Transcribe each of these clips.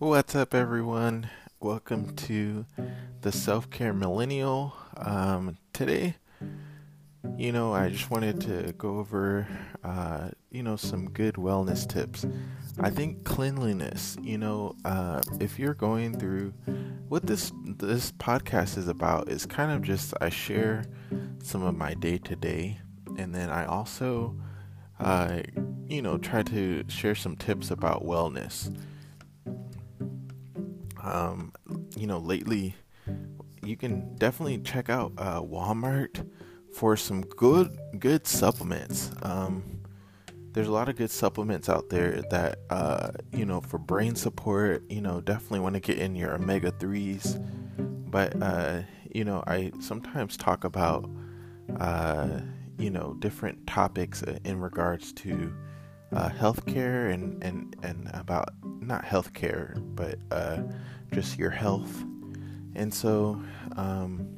What's up, everyone? Welcome to the Self Care Millennial. Um, today, you know, I just wanted to go over, uh, you know, some good wellness tips. I think cleanliness, you know, uh, if you're going through what this this podcast is about is kind of just I share some of my day to day, and then I also, uh, you know, try to share some tips about wellness um, you know, lately, you can definitely check out uh, Walmart for some good good supplements. Um, there's a lot of good supplements out there that uh, you know for brain support. You know, definitely want to get in your omega threes. But uh, you know, I sometimes talk about uh, you know different topics in regards to uh, healthcare and and and about not healthcare, but uh, just your health. And so, um,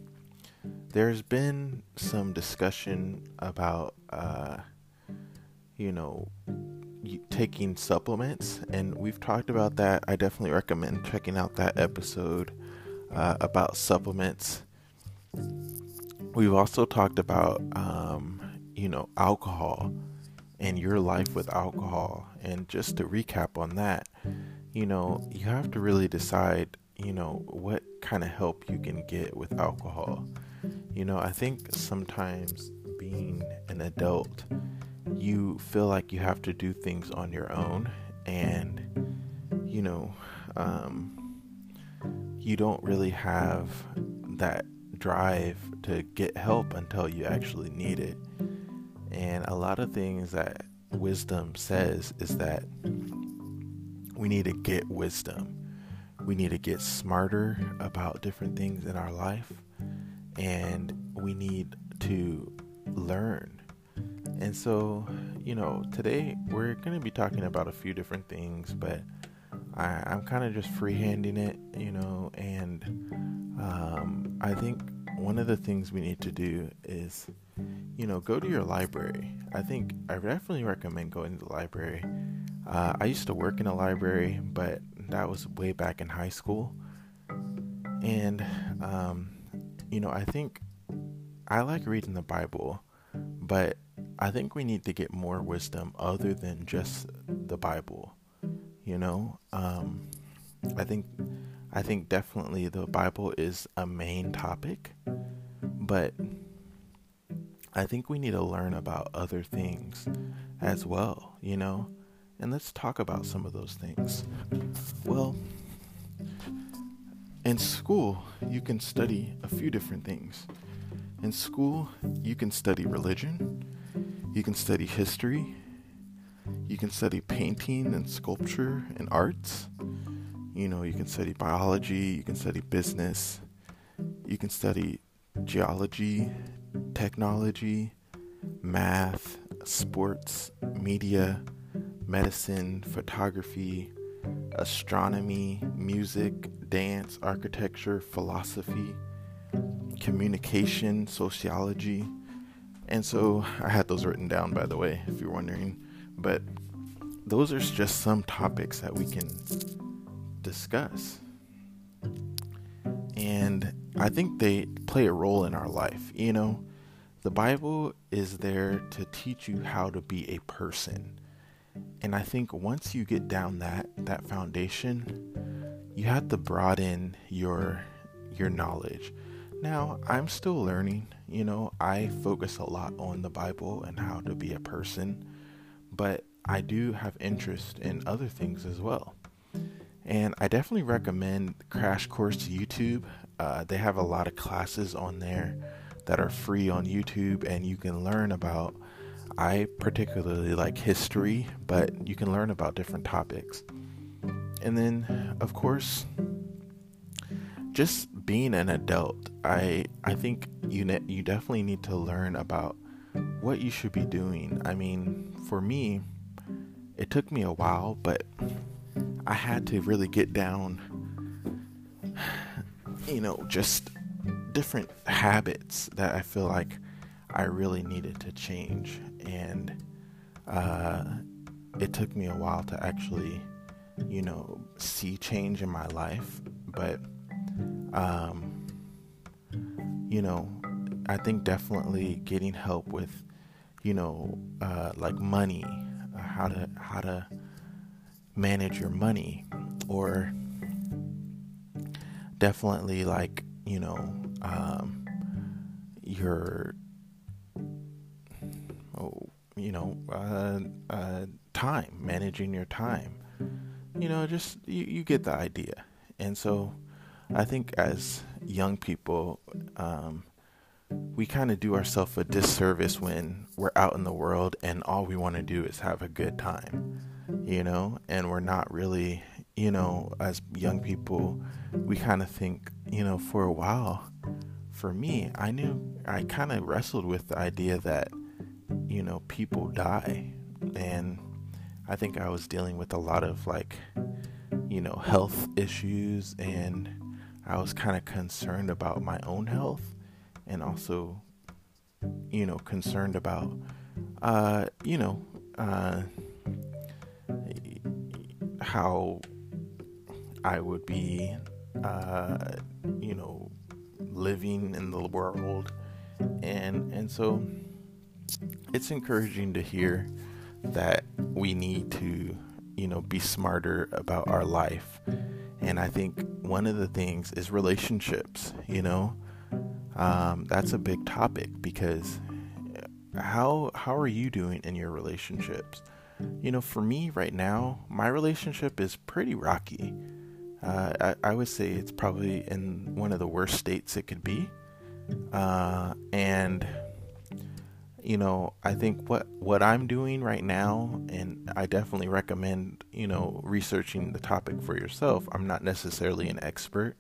there's been some discussion about, uh, you know, taking supplements, and we've talked about that. I definitely recommend checking out that episode uh, about supplements. We've also talked about, um, you know, alcohol and your life with alcohol. And just to recap on that, you know, you have to really decide, you know, what kind of help you can get with alcohol. You know, I think sometimes being an adult, you feel like you have to do things on your own, and, you know, um, you don't really have that drive to get help until you actually need it. And a lot of things that wisdom says is that we need to get wisdom. We need to get smarter about different things in our life. And we need to learn. And so, you know, today we're going to be talking about a few different things, but I, am kind of just freehanding it, you know, and um, I think one of the things we need to do is, you know, go to your library. I think I definitely recommend going to the library. Uh, I used to work in a library, but that was way back in high school. And, um, you know, I think I like reading the Bible, but I think we need to get more wisdom other than just the Bible. You know, um, I think I think definitely the Bible is a main topic, but I think we need to learn about other things as well, you know? And let's talk about some of those things. Well, in school, you can study a few different things. In school, you can study religion, you can study history, you can study painting and sculpture and arts, you know, you can study biology, you can study business, you can study geology, technology, math, sports, media, medicine, photography, astronomy, music, dance, architecture, philosophy, communication, sociology. And so I had those written down, by the way, if you're wondering. But those are just some topics that we can discuss. And I think they play a role in our life. You know, the Bible is there to teach you how to be a person. And I think once you get down that that foundation, you have to broaden your your knowledge. Now, I'm still learning, you know, I focus a lot on the Bible and how to be a person, but I do have interest in other things as well. And I definitely recommend Crash Course YouTube. Uh, they have a lot of classes on there that are free on YouTube, and you can learn about. I particularly like history, but you can learn about different topics. And then, of course, just being an adult, I I think you ne- you definitely need to learn about what you should be doing. I mean, for me, it took me a while, but I had to really get down, you know, just different habits that I feel like I really needed to change. And uh, it took me a while to actually you know, see change in my life. But, um, you know, I think definitely getting help with, you know, uh, like money, uh, how to how to manage your money, or definitely like you know um, your oh, you know uh, uh, time managing your time. You know just you, you get the idea. And so i think as young people um, we kind of do ourselves a disservice when we're out in the world and all we want to do is have a good time you know? And we're not really you know as young people we kind of think you know for a while for me i knew i kind of wrestled with the idea that you know people die. And i think i was dealing with a lot of like you know health issues and i was kind of concerned about my own health and also, you know, concerned about, uh, you know, uh, how I would be, uh, you know, living in the world, and and so it's encouraging to hear that we need to, you know, be smarter about our life. And I think one of the things is relationships, you know um, that's a big topic because how how are you doing in your relationships? You know, for me right now, my relationship is pretty rocky. Uh, I, I, would say it's probably in one of the worst states it could be. Uh, and you know, I think what what I'm doing right now, and I definitely recommend you know researching the topic for yourself. I'm not necessarily an expert.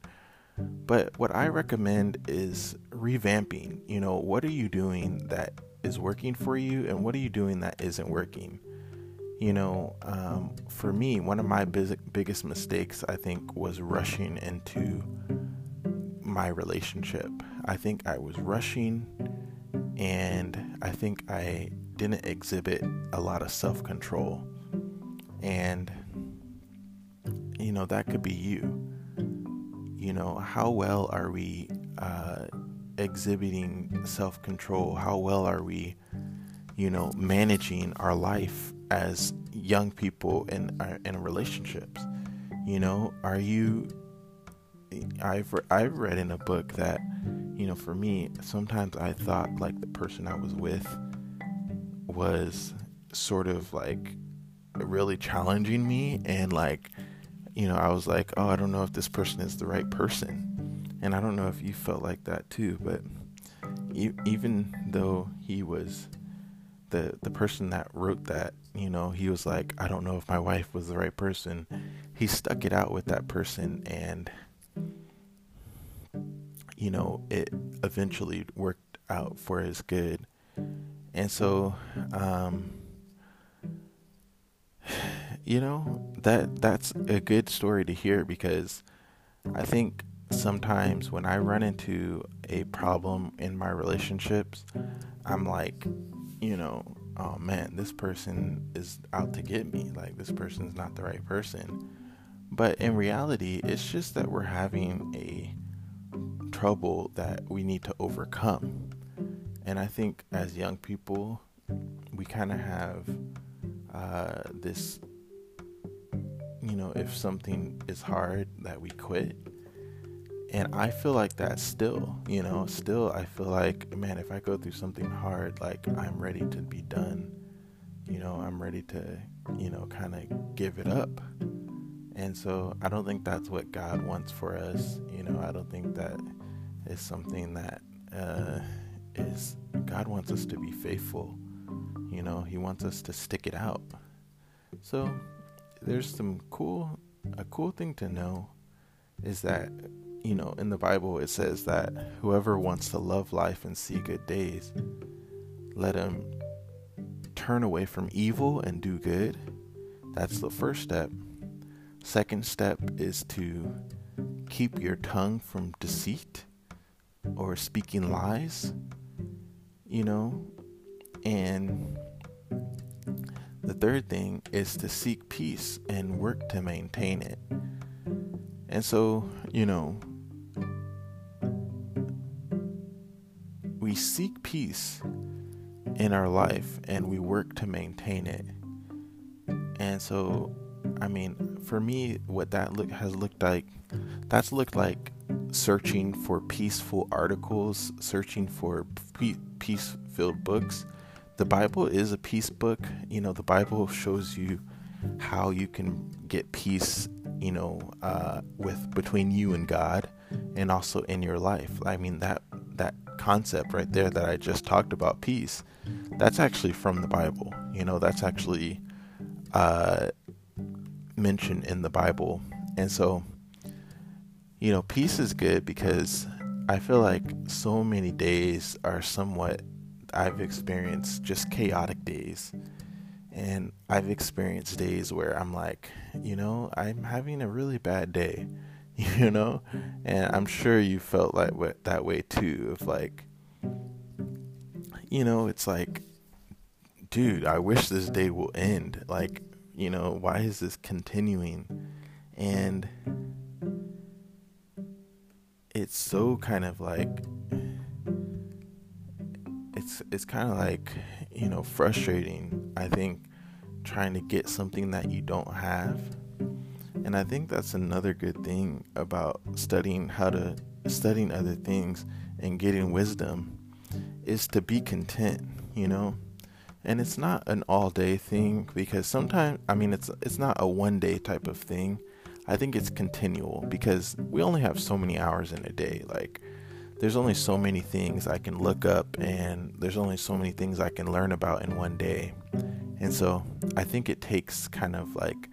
But what I recommend is revamping. You know, what are you doing that is working for you, and what are you doing that isn't working? You know, um, for me, one of my biz- biggest mistakes, I think, was rushing into my relationship. I think I was rushing, and I think I didn't exhibit a lot of self control. And, you know, that could be you you know, how well are we uh, exhibiting self control? How well are we, you know, managing our life as young people in uh, in relationships? You know, are you? I've I've read in a book that, you know, for me, sometimes I thought like the person I was with was sort of like really challenging me and like you know, I was like, oh, I don't know if this person is the right person. And I don't know if you felt like that too, but e- even though he was the the person that wrote that, you know, he was like, I don't know if my wife was the right person. He stuck it out with that person and you know, it eventually worked out for his good. And so um you know that that's a good story to hear because I think sometimes when I run into a problem in my relationships, I'm like, you know, oh man, this person is out to get me. Like this person's not the right person. But in reality, it's just that we're having a trouble that we need to overcome. And I think as young people, we kind of have uh, this you know, if something is hard, that we quit. And I feel like that still, you know, still I feel like, man, if I go through something hard, like I'm ready to be done. You know, I'm ready to, you know, kind of give it up. And so I don't think that's what God wants for us. You know, I don't think that is something that uh, is, God wants us to be faithful. You know, He wants us to stick it out. So there's some cool a cool thing to know is that you know in the bible it says that whoever wants to love life and see good days let him turn away from evil and do good. That's the first step. Second step is to keep your tongue from deceit or speaking lies you know? And the third thing is to seek peace and work to maintain it. And so, you know, we seek peace in our life and we work to maintain it. And so, I mean, for me, what that look has looked like, that's looked like searching for peaceful articles, searching for peace filled books. The Bible is a peace book. You know, the Bible shows you how you can get peace, you know, uh, with between you and God and also in your life. I mean, that that concept right there that I just talked about, peace, that's actually from the Bible. You know, that's actually uh, mentioned in the Bible. And so, you know, peace is good because I feel like so many days are somewhat, I've experienced just chaotic days. And I've experienced days where I'm like, you know, I'm having a really bad day, you know? And I'm sure you felt like that way too, of like, you know, it's like, dude, I wish this day will end. Like, you know, why is this continuing? And it's so kind of like it's it's kind of like, you know, frustrating. I think trying to get something that you don't have. And I think that's another good thing about studying how to studying other things and getting wisdom is to be content, you know? and it's not an all day thing because sometimes I mean it's it's not a one day type of thing. I think it's continual because we only have so many hours in a day. Like there's only so many things I can look up and there's only so many things I can learn about in one day. And so I think it takes kind of like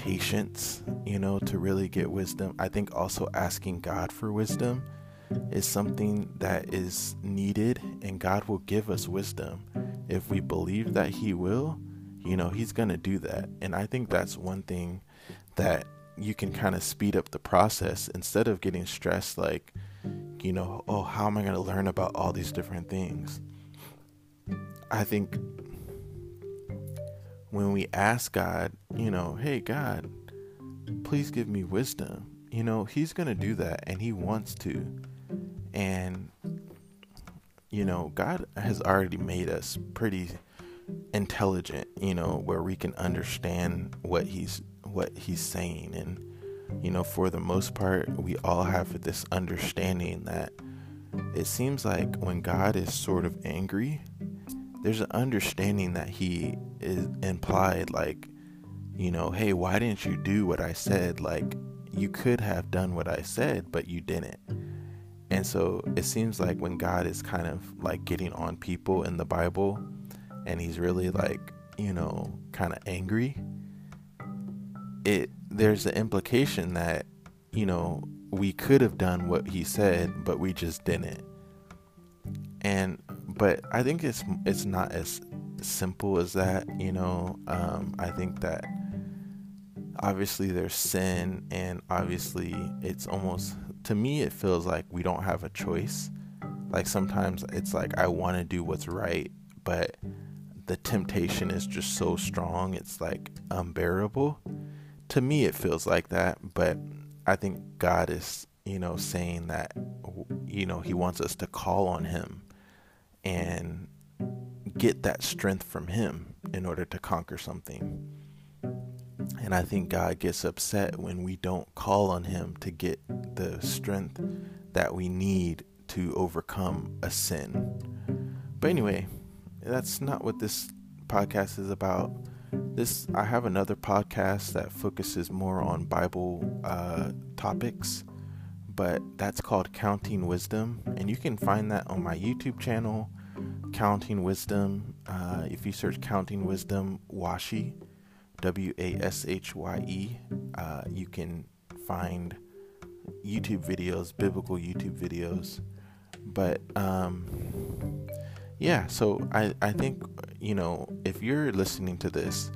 patience, you know, to really get wisdom. I think also asking God for wisdom is something that is needed and God will give us wisdom if we believe that He will, you know, He's going to do that. And I think that's one thing that you can kind of speed up the process instead of getting stressed, like, you know, oh, how am I going to learn about all these different things? I think when we ask God, you know, hey, God, please give me wisdom, you know, He's going to do that and He wants to. And you know, God has already made us pretty intelligent, you know, where we can understand what he's what he's saying and you know, for the most part, we all have this understanding that it seems like when God is sort of angry, there's an understanding that he is implied like, you know, hey, why didn't you do what I said? Like you could have done what I said, but you didn't. And so it seems like when God is kind of like getting on people in the Bible and he's really like, you know, kind of angry, it there's the implication that, you know, we could have done what he said, but we just didn't. And but I think it's it's not as simple as that, you know. Um, I think that obviously there's sin and obviously it's almost to me it feels like we don't have a choice. Like sometimes it's like i want to do what's right but the temptation is just so strong it's like unbearable. To me it feels like that but i think god is you know saying that you know he wants us to call on him and get that strength from him in order to conquer something and I think God gets upset when we don't call on Him to get the strength that we need to overcome a sin. But anyway, that's not what this podcast is about. This I have another podcast that focuses more on Bible uh, topics, but that's called Counting Wisdom, and you can find that on my YouTube channel, Counting Wisdom. Uh, if you search Counting Wisdom Washye, W A S H Y E. Uh, you can find YouTube videos, biblical YouTube videos. But um, yeah, so I, I think, you know, if you're listening to this,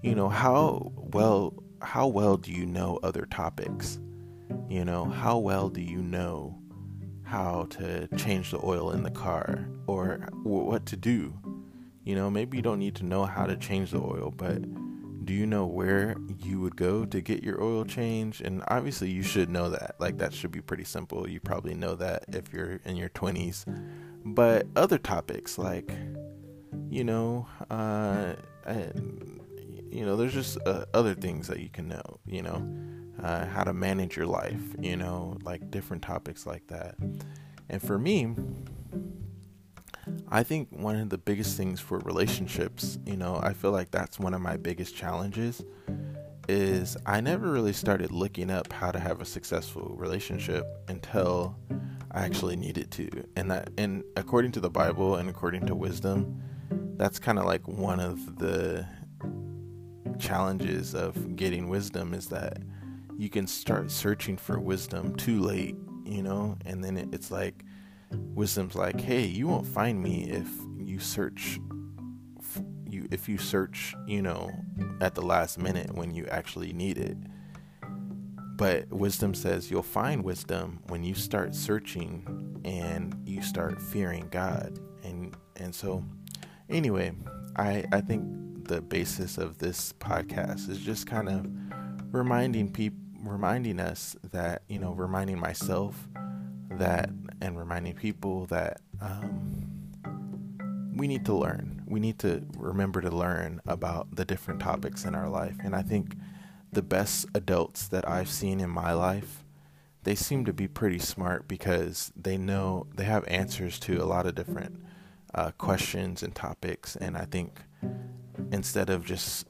you know, how well how well do you know other topics? You know, how well do you know how to change the oil in the car or what to do? You know, maybe you don't need to know how to change the oil, but do you know where you would go to get your oil change? And obviously, you should know that. Like, that should be pretty simple. You probably know that if you're in your 20s. But other topics, like, you know, uh, and, you know, there's just uh, other things that you can know, you know, uh, how to manage your life, you know, like different topics like that. And for me, I think one of the biggest things for relationships, you know, I feel like that's one of my biggest challenges is I never really started looking up how to have a successful relationship until I actually needed to. And that and according to the Bible and according to wisdom, that's kind of like one of the challenges of getting wisdom is that you can start searching for wisdom too late, you know, and then it's like wisdom's like, hey, you won't find me if you search you if you search, you know, at the last minute when you actually need it. But wisdom says you'll find wisdom when you start searching and you start fearing God. And and so anyway, I I think the basis of this podcast is just kind of reminding people reminding us that, you know, reminding myself that and reminding people that um, we need to learn. We need to remember to learn about the different topics in our life. And I think the best adults that I've seen in my life, they seem to be pretty smart because they know they have answers to a lot of different uh, questions and topics. And I think instead of just,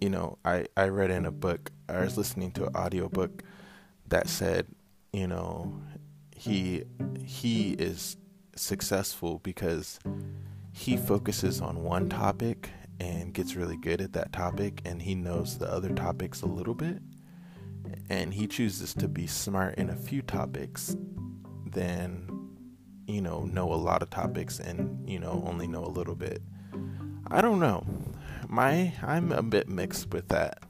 you know, I, I read in a book, I was listening to an audiobook that said, you know, he he is successful because he focuses on one topic and gets really good at that topic and he knows the other topics a little bit. And he chooses to be smart in a few topics than you know know a lot of topics and you know only know a little bit. I don't know my i'm a bit mixed with that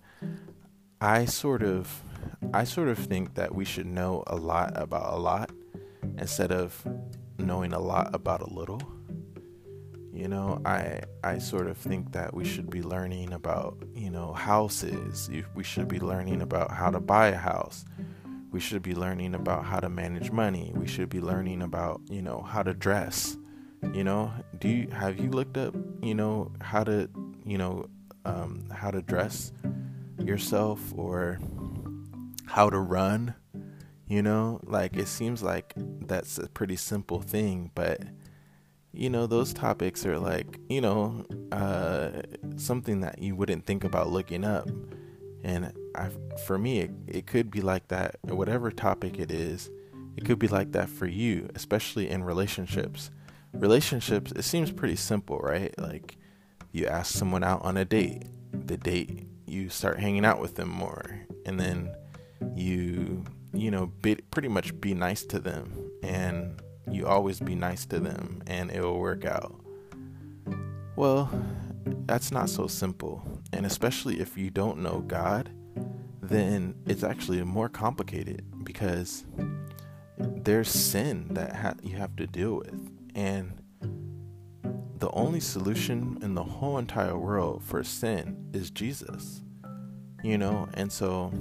i sort of i sort of think that we should know a lot about a lot instead of knowing a lot about a little. You know, I I sort of think that we should be learning about, you know, houses. We should be learning about how to buy a house. We should be learning about how to manage money. We should be learning about, you know, how to dress. You know, do you have you looked up, you know, how to, you know, um, how to dress yourself or how to run? You know, like it seems like that's a pretty simple thing, but you know, those topics are like, you know, uh, something that you wouldn't think about looking up. And I, for me, it, it could be like that, whatever topic it is, it could be like that for you, especially in relationships. Relationships, it seems pretty simple, right? Like you ask someone out on a date, the date, you start hanging out with them more, and then you you know, be, pretty much be nice to them and you always be nice to them and it will work out. Well, that's not so simple. And especially if you don't know God, then it's actually more complicated because there's sin that ha- you have to deal with. And the only solution in the whole entire world for sin is Jesus. You know, and so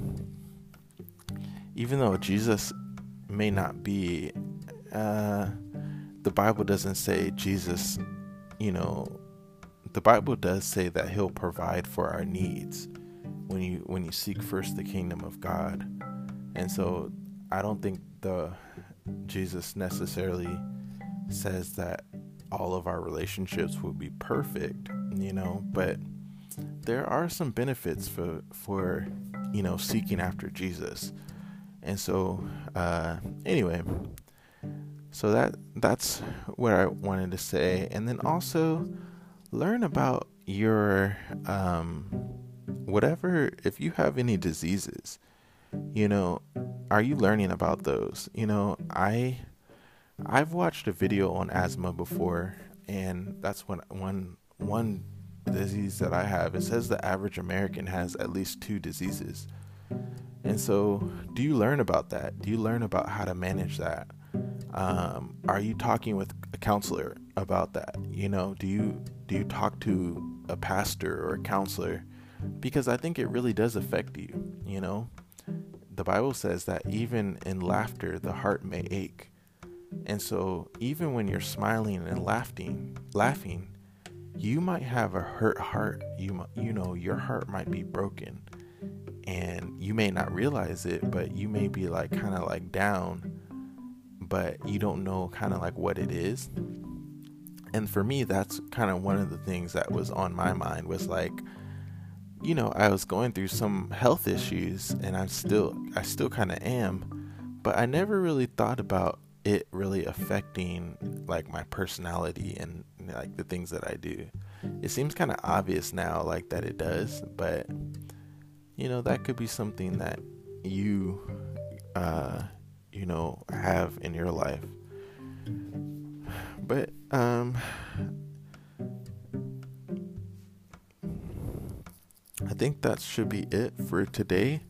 even though Jesus may not be, uh, the Bible doesn't say Jesus, you know, the Bible does say that He'll provide for our needs when you when you seek first the kingdom of God, and so I don't think the Jesus necessarily says that all of our relationships would be perfect, you know, but there are some benefits for for you know seeking after Jesus. And so, uh, anyway, so that that's what I wanted to say, and then also learn about your um, whatever. If you have any diseases, you know, are you learning about those? You know, I I've watched a video on asthma before, and that's one one one disease that I have. It says the average American has at least two diseases. And so, do you learn about that? Do you learn about how to manage that? Um, are you talking with a counselor about that? You know, do you do you talk to a pastor or a counselor? Because I think it really does affect you. You know, the Bible says that even in laughter, the heart may ache. And so, even when you're smiling and laughing, laughing, you might have a hurt heart. You you know your heart might be broken, and you may not realize it, but you may be like kind of like down, but you don't know kind of like what it is. And for me, that's kind of one of the things that was on my mind was like, you know, I was going through some health issues, and I'm still I still kind of am, but I never really thought about it really affecting like my personality and like the things that I do. It seems kind of obvious now like that it does, but you know, that could be something that you uh you know have in your life. But um I think that should be it for today.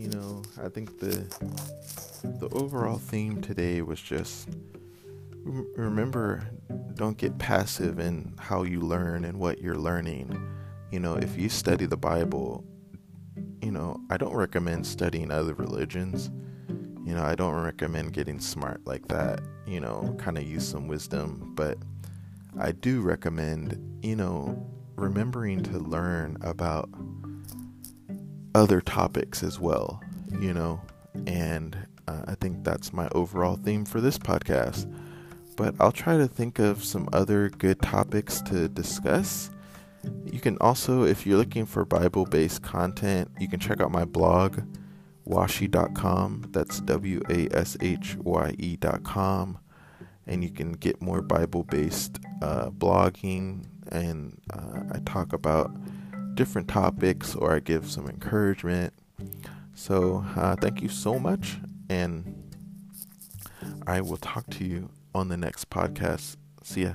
You know, I think the the overall theme today was just remember don't get passive in how you learn and what you're learning. You know, if you study the Bible, you know, I don't recommend studying other religions. You know, I don't recommend getting smart like that. You know, kind of use some wisdom, but I do recommend, you know, remembering to learn about other topics as well, you know, and uh, I think that's my overall theme for this podcast. But I'll try to think of some other good topics to discuss. You can also, if you're looking for Bible based content, you can check out my blog, washye.com. That's W A S H Y E.com. And you can get more Bible based uh, blogging. And uh, I talk about different topics or I give some encouragement. So, uh, thank you so much, and I will talk to you on the next podcast. See ya.